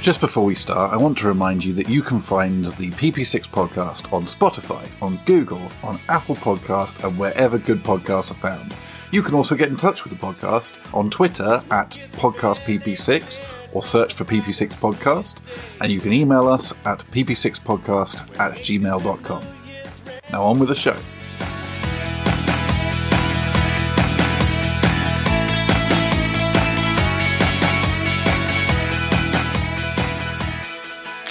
Just before we start, I want to remind you that you can find the PP6 podcast on Spotify, on Google, on Apple Podcast, and wherever good podcasts are found. You can also get in touch with the podcast on Twitter at podcastpp6 or search for PP6 Podcast, and you can email us at pp6podcast at gmail.com. Now on with the show.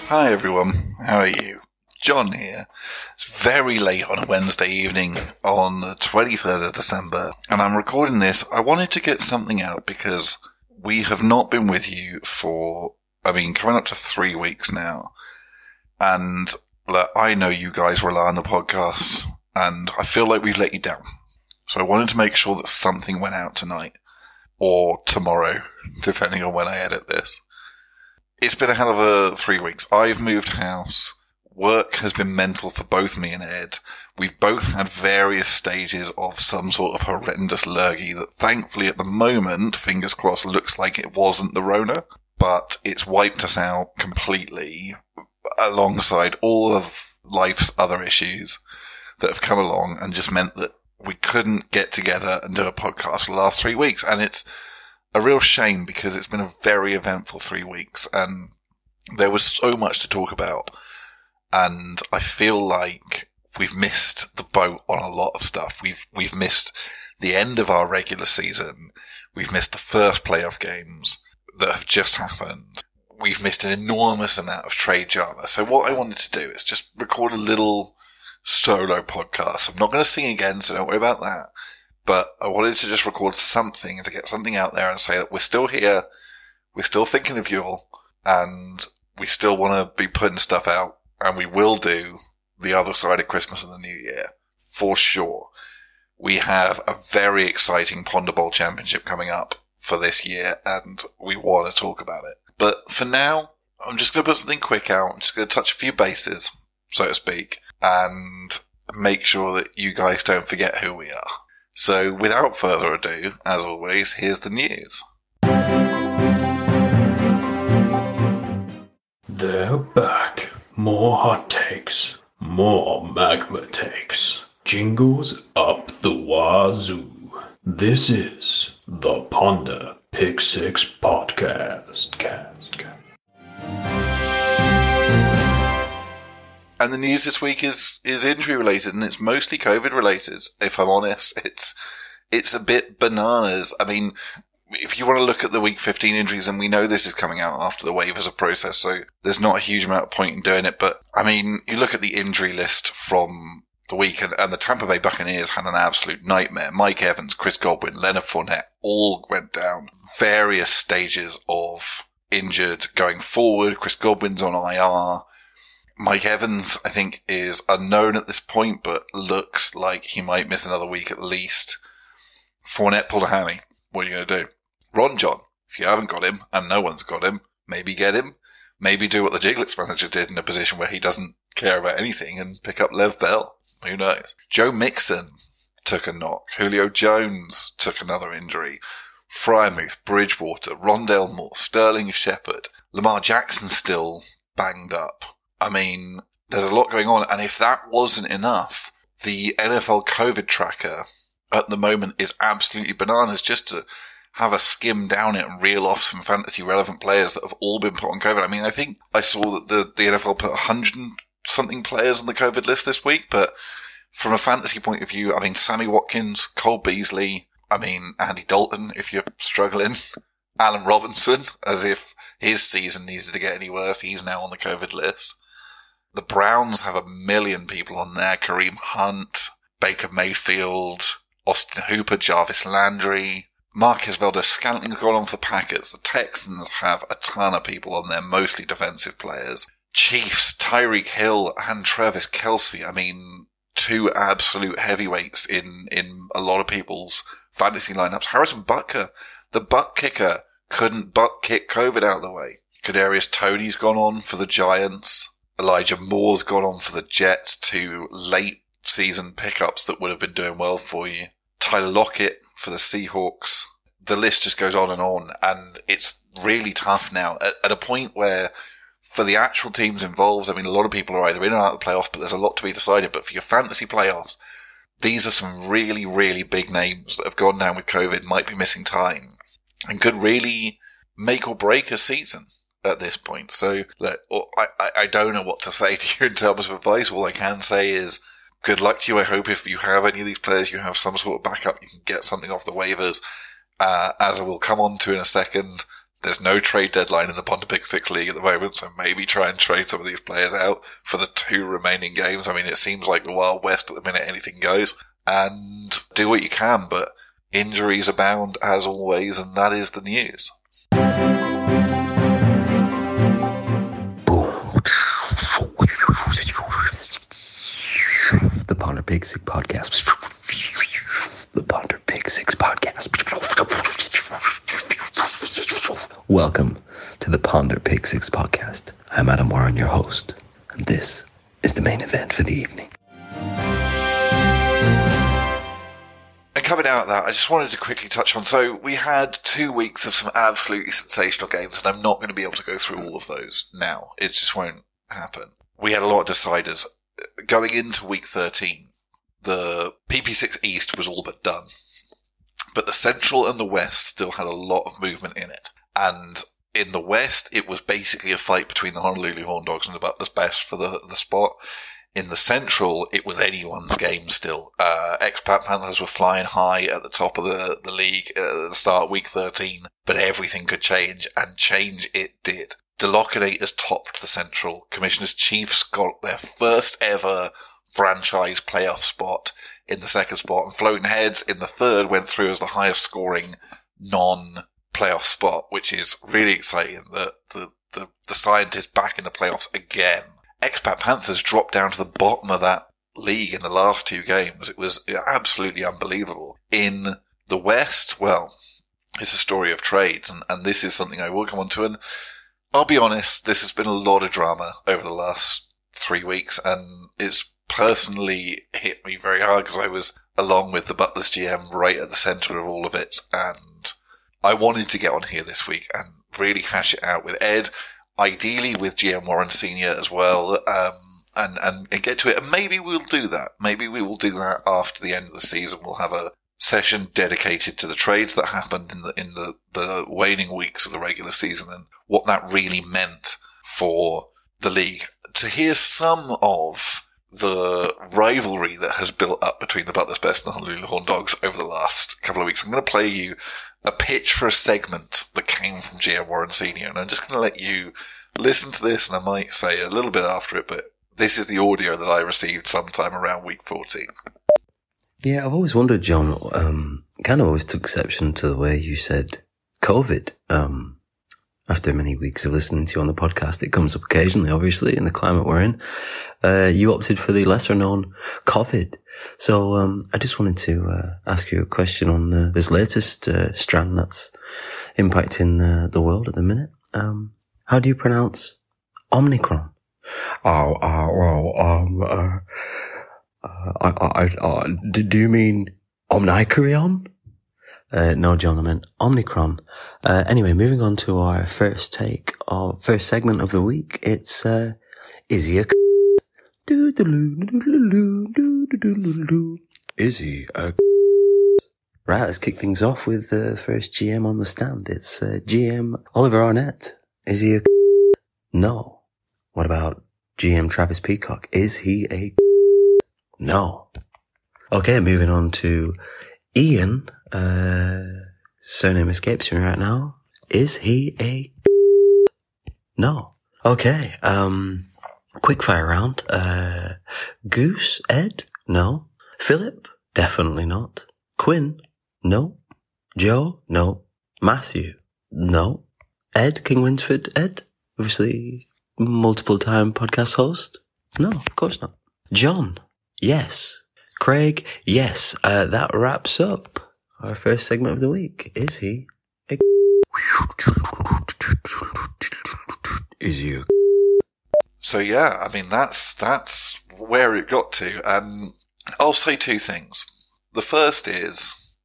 Hi everyone, how are you? John here. It's very late on a Wednesday evening on the 23rd of December, and I'm recording this. I wanted to get something out because we have not been with you for, I mean, coming up to three weeks now. And like, I know you guys rely on the podcast, and I feel like we've let you down. So I wanted to make sure that something went out tonight or tomorrow, depending on when I edit this. It's been a hell of a three weeks. I've moved house. Work has been mental for both me and Ed. We've both had various stages of some sort of horrendous lurgy that thankfully at the moment, fingers crossed, looks like it wasn't the Rona, but it's wiped us out completely alongside all of life's other issues that have come along and just meant that we couldn't get together and do a podcast for the last three weeks. And it's, a real shame because it's been a very eventful three weeks and there was so much to talk about. And I feel like we've missed the boat on a lot of stuff. We've, we've missed the end of our regular season. We've missed the first playoff games that have just happened. We've missed an enormous amount of trade drama. So what I wanted to do is just record a little solo podcast. I'm not going to sing again, so don't worry about that but I wanted to just record something to get something out there and say that we're still here, we're still thinking of you all, and we still want to be putting stuff out, and we will do the other side of Christmas and the New Year for sure. We have a very exciting Ponder Bowl Championship coming up for this year, and we want to talk about it. But for now, I'm just going to put something quick out. I'm just going to touch a few bases, so to speak, and make sure that you guys don't forget who we are. So, without further ado, as always, here's the news. They're back. More hot takes. More magma takes. Jingles up the wazoo. This is the Ponder Pick Six Podcast. Cast, cast. And the news this week is is injury related, and it's mostly COVID related. If I'm honest, it's it's a bit bananas. I mean, if you want to look at the week 15 injuries, and we know this is coming out after the waivers are processed, so there's not a huge amount of point in doing it. But I mean, you look at the injury list from the week, and, and the Tampa Bay Buccaneers had an absolute nightmare. Mike Evans, Chris Godwin, Leonard Fournette all went down. Various stages of injured going forward. Chris Godwin's on IR. Mike Evans, I think, is unknown at this point, but looks like he might miss another week at least. Fournette pulled a hammy. What are you going to do? Ron John, if you haven't got him and no one's got him, maybe get him. Maybe do what the Jiglets manager did in a position where he doesn't care about anything and pick up Lev Bell. Who knows? Joe Mixon took a knock. Julio Jones took another injury. Freiermuth, Bridgewater, Rondale Moore, Sterling Shepard, Lamar Jackson still banged up. I mean, there's a lot going on. And if that wasn't enough, the NFL COVID tracker at the moment is absolutely bananas just to have a skim down it and reel off some fantasy relevant players that have all been put on COVID. I mean, I think I saw that the, the NFL put 100 something players on the COVID list this week, but from a fantasy point of view, I mean, Sammy Watkins, Cole Beasley, I mean, Andy Dalton, if you're struggling, Allen Robinson, as if his season needed to get any worse. He's now on the COVID list. The Browns have a million people on there. Kareem Hunt, Baker Mayfield, Austin Hooper, Jarvis Landry, Marquez Valdes-Scantling's gone on for the Packers. The Texans have a ton of people on there, mostly defensive players. Chiefs, Tyreek Hill and Travis Kelce. I mean, two absolute heavyweights in, in a lot of people's fantasy lineups. Harrison Butker, the butt kicker, couldn't butt kick COVID out of the way. Kadarius Toney's gone on for the Giants. Elijah Moore's gone on for the Jets to late season pickups that would have been doing well for you. Tyler Lockett for the Seahawks. The list just goes on and on, and it's really tough now at, at a point where for the actual teams involved, I mean, a lot of people are either in or out of the playoffs, but there's a lot to be decided. But for your fantasy playoffs, these are some really, really big names that have gone down with COVID, might be missing time, and could really make or break a season at this point. So, look, I, I don't know what to say to you in terms of advice. All I can say is good luck to you. I hope if you have any of these players, you have some sort of backup. You can get something off the waivers. Uh, as I will come on to in a second, there's no trade deadline in the Ponder Pick Six League at the moment, so maybe try and trade some of these players out for the two remaining games. I mean, it seems like the Wild West at the minute, anything goes. And do what you can, but injuries abound as always, and that is the news. Ponder Pick Six Podcast. The Ponder Pick Six Podcast. Welcome to the Ponder Pick Six Podcast. I'm Adam Warren, your host, and this is the main event for the evening. And coming out of that, I just wanted to quickly touch on. So we had two weeks of some absolutely sensational games, and I'm not going to be able to go through all of those now. It just won't happen. We had a lot of deciders going into week 13. The PP6 East was all but done, but the Central and the West still had a lot of movement in it. And in the West, it was basically a fight between the Honolulu Horn Dogs and the Best for the, the spot. In the Central, it was anyone's game still. Uh, Expat Panthers were flying high at the top of the, the league at the start of week 13, but everything could change, and change it did. Delochinators topped the Central. Commissioners Chiefs got their first ever franchise playoff spot in the second spot, and Floating Heads in the third went through as the highest scoring non playoff spot, which is really exciting that the, the, the scientists back in the playoffs again. Expat Panthers dropped down to the bottom of that league in the last two games. It was absolutely unbelievable. In the West, well, it's a story of trades, and, and this is something I will come on to. And I'll be honest, this has been a lot of drama over the last three weeks, and it's personally hit me very hard because I was along with the Butlers GM right at the centre of all of it, and I wanted to get on here this week and really hash it out with Ed, ideally with GM Warren Senior as well, um, and, and and get to it. And maybe we'll do that. Maybe we will do that after the end of the season. We'll have a session dedicated to the trades that happened in the in the the waning weeks of the regular season and what that really meant for the league. To hear some of the rivalry that has built up between the Butler's Best and the Honolulu Horn Dogs over the last couple of weeks, I'm going to play you a pitch for a segment that came from GM Warren Senior, and I'm just going to let you listen to this, and I might say a little bit after it, but this is the audio that I received sometime around week 14. Yeah, I've always wondered, John, um, kind of always took exception to the way you said COVID. Um, after many weeks of listening to you on the podcast, it comes up occasionally, obviously, in the climate we're in. Uh, you opted for the lesser known COVID. So, um, I just wanted to, uh, ask you a question on uh, this latest, uh, strand that's impacting uh, the world at the minute. Um, how do you pronounce Omicron? Oh, uh, well, um, uh, I, I, I, do you mean Omnicron? Uh, no, John, I meant Omicron. Uh, anyway, moving on to our first take of first segment of the week. It's, uh, is he a is he a Right, let's kick things off with the first GM on the stand. It's uh, GM Oliver Arnett. Is he a No. What about GM Travis Peacock? Is he a No. Okay, moving on to Ian uh, surname escapes me right now. Is he a? No. Okay. Um, quick fire round. Uh, Goose, Ed? No. Philip? Definitely not. Quinn? No. Joe? No. Matthew? No. Ed, King Winsford? Ed? Obviously, multiple time podcast host? No, of course not. John? Yes. Craig? Yes. Uh, that wraps up our first segment of the week. Is he a... Is he a... So yeah, I mean that's that's where it got to. Um, I'll say two things. The first is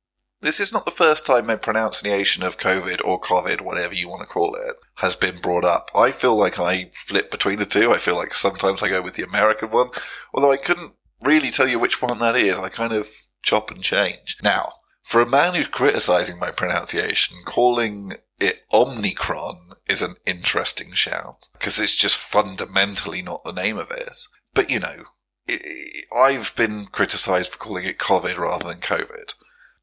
This is not the first time my pronunciation of COVID or COVID, whatever you want to call it, has been brought up. I feel like I flip between the two. I feel like sometimes I go with the American one, although I couldn't really tell you which one that is. I kind of chop and change. Now, for a man who's criticizing my pronunciation, calling it Omnicron is an interesting shout because it's just fundamentally not the name of it. But you know, it, I've been criticized for calling it COVID rather than COVID.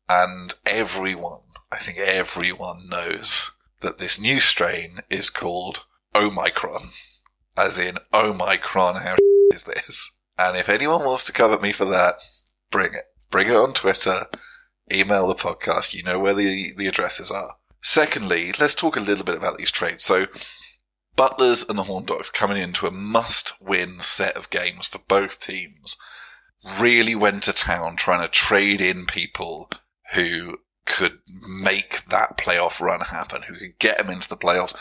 And everyone, I think everyone knows that this new strain is called Omicron. As in, Omicron, how is this? And if anyone wants to come at me for that, bring it. Bring it on Twitter, email the podcast, you know where the, the addresses are. Secondly, let's talk a little bit about these trades. So, Butlers and the Horn Dogs coming into a must win set of games for both teams really went to town trying to trade in people who could make that playoff run happen, who could get them into the playoffs.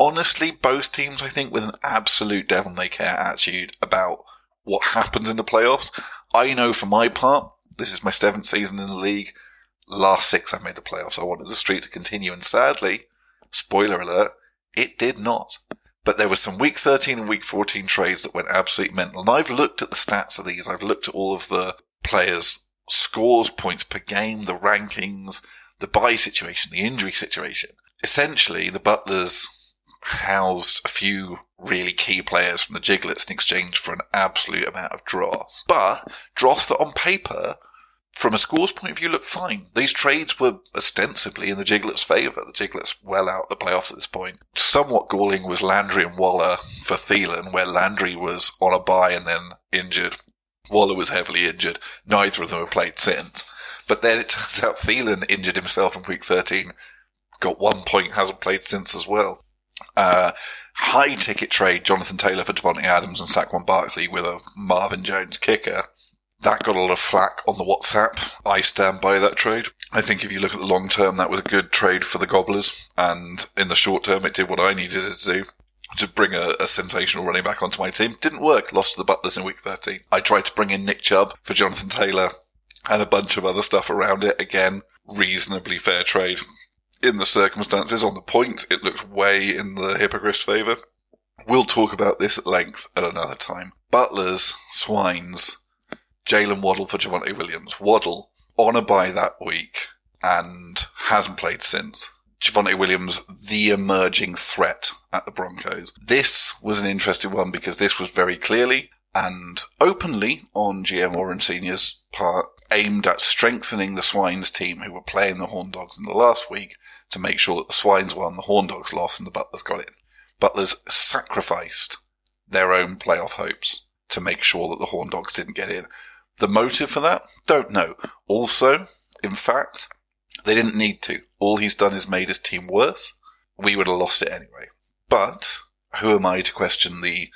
Honestly, both teams, I think, with an absolute devil may care attitude about what happens in the playoffs. I know for my part, this is my seventh season in the league. Last six, I've made the playoffs. I wanted the streak to continue, and sadly, spoiler alert, it did not. But there were some week 13 and week 14 trades that went absolutely mental. And I've looked at the stats of these. I've looked at all of the players' scores, points per game, the rankings, the buy situation, the injury situation. Essentially, the Butlers housed a few really key players from the Jiglets in exchange for an absolute amount of dross. But dross that on paper, from a scores point of view, looked fine. These trades were ostensibly in the Jiglets' favour. The Jiglets well out the playoffs at this point. Somewhat galling was Landry and Waller for Thielen, where Landry was on a bye and then injured. Waller was heavily injured. Neither of them have played since. But then it turns out Thielen injured himself in week 13. Got one point, hasn't played since as well. Uh, high ticket trade, Jonathan Taylor for Davante Adams and Saquon Barkley with a Marvin Jones kicker. That got a lot of flack on the WhatsApp. I stand by that trade. I think if you look at the long term, that was a good trade for the Gobblers. And in the short term, it did what I needed it to do to bring a, a, sensational running back onto my team. Didn't work. Lost to the Butlers in week 13. I tried to bring in Nick Chubb for Jonathan Taylor and a bunch of other stuff around it. Again, reasonably fair trade in the circumstances. On the point, it looks way in the Hippogriff's favour. We'll talk about this at length at another time. Butlers, Swines, Jaylen Waddle for Javonte Williams. Waddle on a bye that week and hasn't played since. Javonte Williams, the emerging threat at the Broncos. This was an interesting one because this was very clearly and openly on GM Warren Sr.'s part aimed at strengthening the Swines team who were playing the Horn Dogs in the last week to make sure that the Swines won, the Horn Dogs lost, and the Butlers got in. Butlers sacrificed their own playoff hopes to make sure that the Horn Dogs didn't get in. The motive for that? Don't know. Also, in fact, they didn't need to. All he's done is made his team worse. We would have lost it anyway. But who am I to question the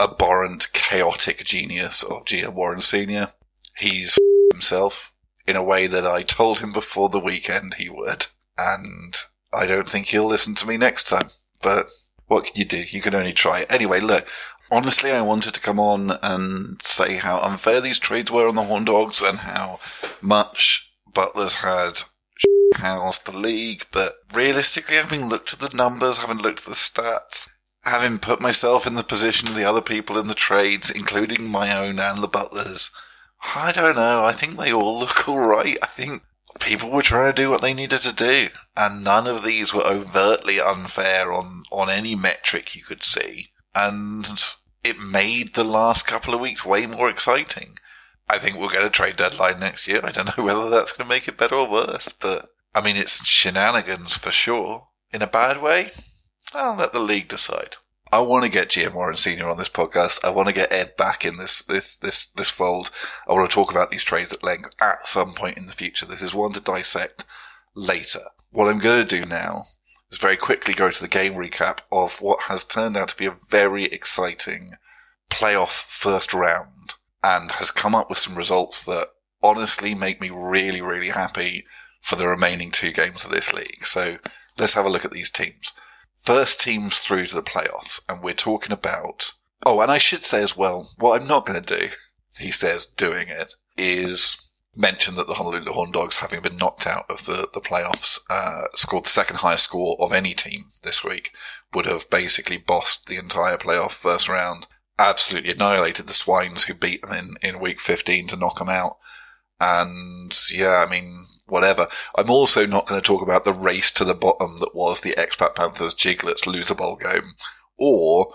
abhorrent, chaotic genius of GM Warren Sr.? He's himself in a way that I told him before the weekend he would. And I don't think he'll listen to me next time. But what can you do? You can only try. Anyway, look, honestly, I wanted to come on and say how unfair these trades were on the Horn Dogs and how much Butlers had housed the league. But realistically, having looked at the numbers, having looked at the stats, having put myself in the position of the other people in the trades, including my own and the Butlers, I don't know. I think they all look alright. I think people were trying to do what they needed to do, and none of these were overtly unfair on, on any metric you could see. And it made the last couple of weeks way more exciting. I think we'll get a trade deadline next year. I don't know whether that's going to make it better or worse, but I mean, it's shenanigans for sure. In a bad way, I'll let the league decide. I want to get GM Warren Senior on this podcast. I want to get Ed back in this this this this fold. I want to talk about these trades at length at some point in the future. This is one to dissect later. What I'm going to do now is very quickly go to the game recap of what has turned out to be a very exciting playoff first round and has come up with some results that honestly make me really, really happy for the remaining two games of this league. So let's have a look at these teams first teams through to the playoffs, and we're talking about. Oh, and I should say as well, what I'm not going to do, he says, doing it, is mention that the Honolulu Horn Dogs, having been knocked out of the, the playoffs, uh, scored the second highest score of any team this week, would have basically bossed the entire playoff first round, absolutely annihilated the Swines who beat them in, in week 15 to knock them out. And yeah, I mean, whatever. I'm also not going to talk about the race to the bottom that was the Expat Panthers Giglets loser bowl game or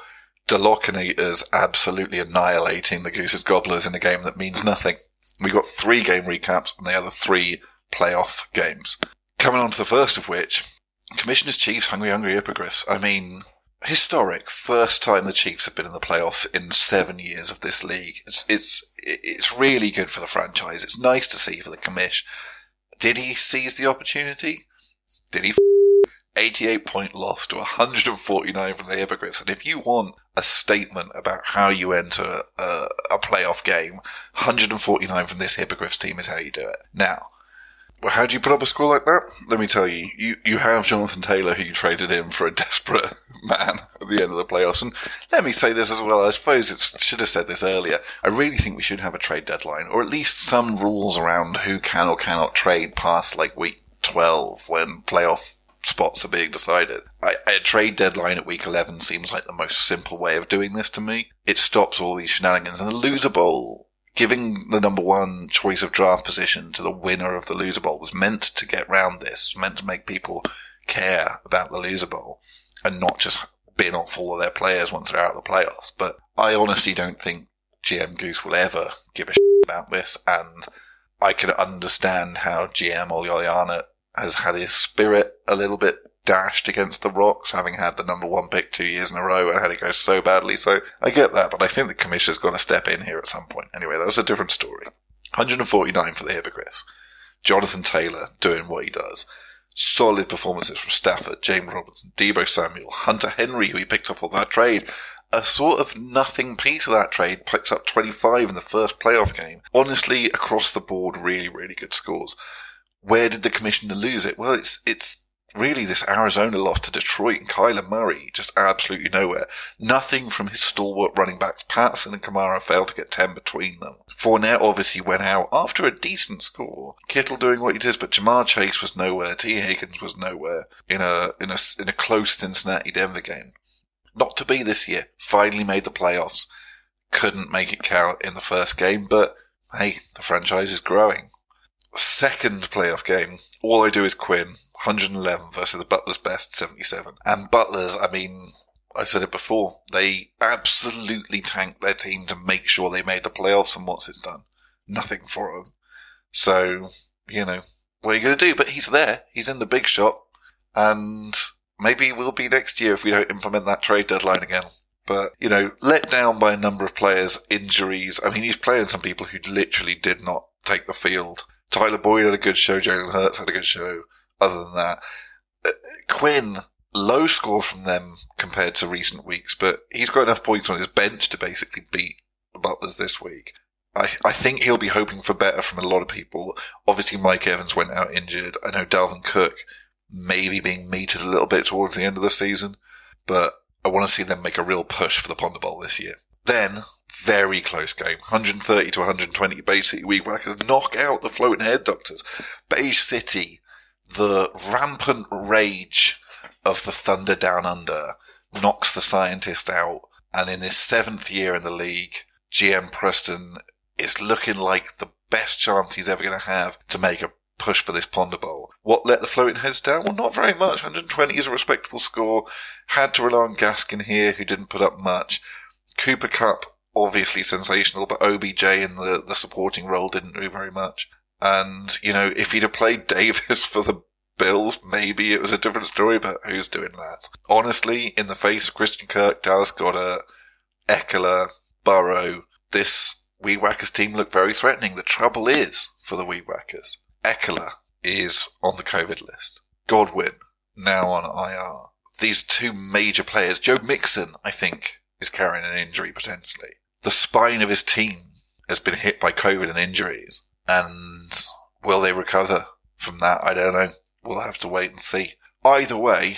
the Lochinators absolutely annihilating the Goose's Gobblers in a game that means nothing. We got three game recaps and the other three playoff games. Coming on to the first of which, Commissioners Chiefs, Hungry Hungry Hippogriffs. I mean, historic. First time the Chiefs have been in the playoffs in seven years of this league. It's, it's, it's really good for the franchise. It's nice to see for the commish. Did he seize the opportunity? Did he? 88 point loss to 149 from the Hippogriffs. And if you want a statement about how you enter a, a playoff game, 149 from this Hippogriffs team is how you do it. Now, well, how do you put up a score like that? Let me tell you, you, you have Jonathan Taylor who you traded in for a desperate man at the end of the playoffs. And let me say this as well. I suppose it should have said this earlier. I really think we should have a trade deadline or at least some rules around who can or cannot trade past like week 12 when playoff spots are being decided. I, a trade deadline at week 11 seems like the most simple way of doing this to me. It stops all these shenanigans and the loser bowl giving the number one choice of draft position to the winner of the loser bowl was meant to get round this, meant to make people care about the loser bowl and not just bin off all of their players once they're out of the playoffs. But I honestly don't think GM Goose will ever give a shit about this. And I can understand how GM Oliana has had his spirit a little bit dashed against the Rocks, having had the number one pick two years in a row and had it go so badly. So I get that, but I think the commissioner's going to step in here at some point. Anyway, that's a different story. 149 for the Hippogriffs. Jonathan Taylor doing what he does. Solid performances from Stafford, James Robinson, Deebo Samuel, Hunter Henry, who he picked up on that trade. A sort of nothing piece of that trade picks up 25 in the first playoff game. Honestly, across the board, really, really good scores. Where did the commissioner lose it? Well, it's, it's really this Arizona loss to Detroit and Kyler Murray just absolutely nowhere. Nothing from his stalwart running backs. Patterson and Kamara failed to get 10 between them. Fournette obviously went out after a decent score. Kittle doing what he does, but Ja'Marr Chase was nowhere. Tee Higgins was nowhere in a, in a, in a close Cincinnati Denver game. Not to be this year. Finally made the playoffs. Couldn't make it count in the first game, but hey, the franchise is growing. Second playoff game. All I do is Quinn. 111 versus the Butler's best 77. And Butler's, I mean, I've said it before, they absolutely tanked their team to make sure they made the playoffs, and what's it done? Nothing for them. So, you know, what are you going to do? But he's there. He's in the big shot. And maybe we'll be next year if we don't implement that trade deadline again. But, you know, let down by a number of players, injuries. I mean, he's playing some people who literally did not take the field. Tyler Boyd had a good show. Jalen Hurts had a good show other than that. Uh, Quinn, low score from them compared to recent weeks, but he's got enough points on his bench to basically beat the Butlers this week. I, I think he'll be hoping for better from a lot of people. Obviously, Mike Evans went out injured. I know Dalvin Cook maybe being meted a little bit towards the end of the season, but I want to see them make a real push for the Ponder Bowl this year. Then, very close game, 130 to 120. Basically, Weed Whackers knock out the floating head doctors. Beige City the rampant rage of the Thunder Down Under knocks the scientist out. And in his seventh year in the league, GM Preston is looking like the best chance he's ever going to have to make a push for this Ponder Bowl. What let the floating heads down? Well, not very much. 120 is a respectable score. Had to rely on Gaskin here, who didn't put up much. Cooper Kupp, obviously sensational, but OBJ in the, the supporting role didn't do very much. And, you know, if he'd have played Davis for the Bills, maybe it was a different story, but who's doing that? Honestly, in the face of Christian Kirk, Dallas Goedert, Ekeler, Burrow, this Weed Whackers team looked very threatening. The trouble is, for the Weed Whackers, Ekeler is on the COVID list. Godwin, now on IR. These two major players, Joe Mixon, I think, is carrying an injury potentially. The spine of his team has been hit by COVID and injuries. And will they recover from that? I don't know. We'll have to wait and see. Either way,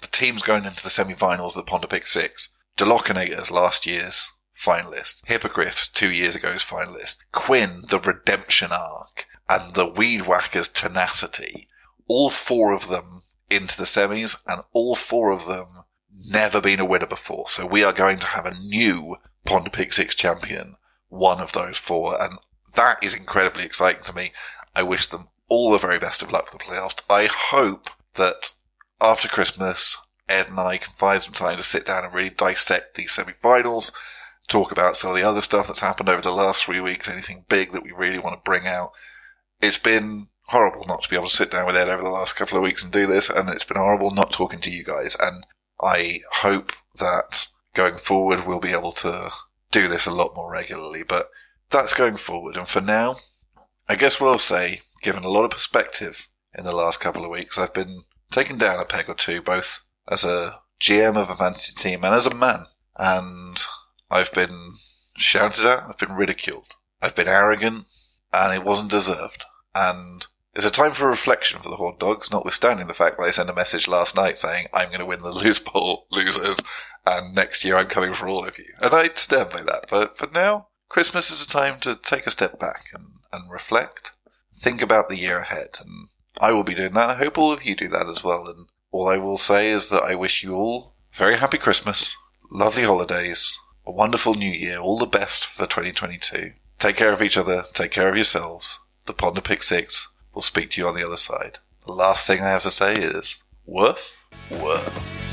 the team's going into the semi-finals of the Ponder Pick Six. Delochinators last year's finalist. Hippogriffs two years ago's finalist. Quinn, the redemption arc. and the Weed Whackers' tenacity. All four of them into the semis, and all four of them never been a winner before. So we are going to have a new Pond Pick Six champion, one of those four, and that is incredibly exciting to me. I wish them all the very best of luck for the playoffs. I hope that after Christmas, Ed and I can find some time to sit down and really dissect these semi-finals, talk about some of the other stuff that's happened over the last three weeks, anything big that we really want to bring out. It's been horrible not to be able to sit down with Ed over the last couple of weeks and do this, and it's been horrible not talking to you guys. And I hope that going forward we'll be able to do this a lot more regularly, but that's going forward. And for now, I guess what I'll say, given a lot of perspective in the last couple of weeks, I've been taken down a peg or two, both as a GM of a fantasy team and as a man. And I've been shouted at, I've been ridiculed, I've been arrogant, and it wasn't deserved. And it's a time for reflection for the Horn Dogs, notwithstanding the fact that I sent a message last night saying, I'm going to win the Lose Bowl losers, and next year I'm coming for all of you. And I stand by that. But for now, Christmas is a time to take a step back and, and reflect, think about the year ahead. And I will be doing that. I hope all of you do that as well. And all I will say is that I wish you all very happy Christmas, lovely holidays, a wonderful new year, all the best for 2022. Take care of each other, take care of yourselves. The Ponder Pick Six will speak to you on the other side. The last thing I have to say is, woof, woof.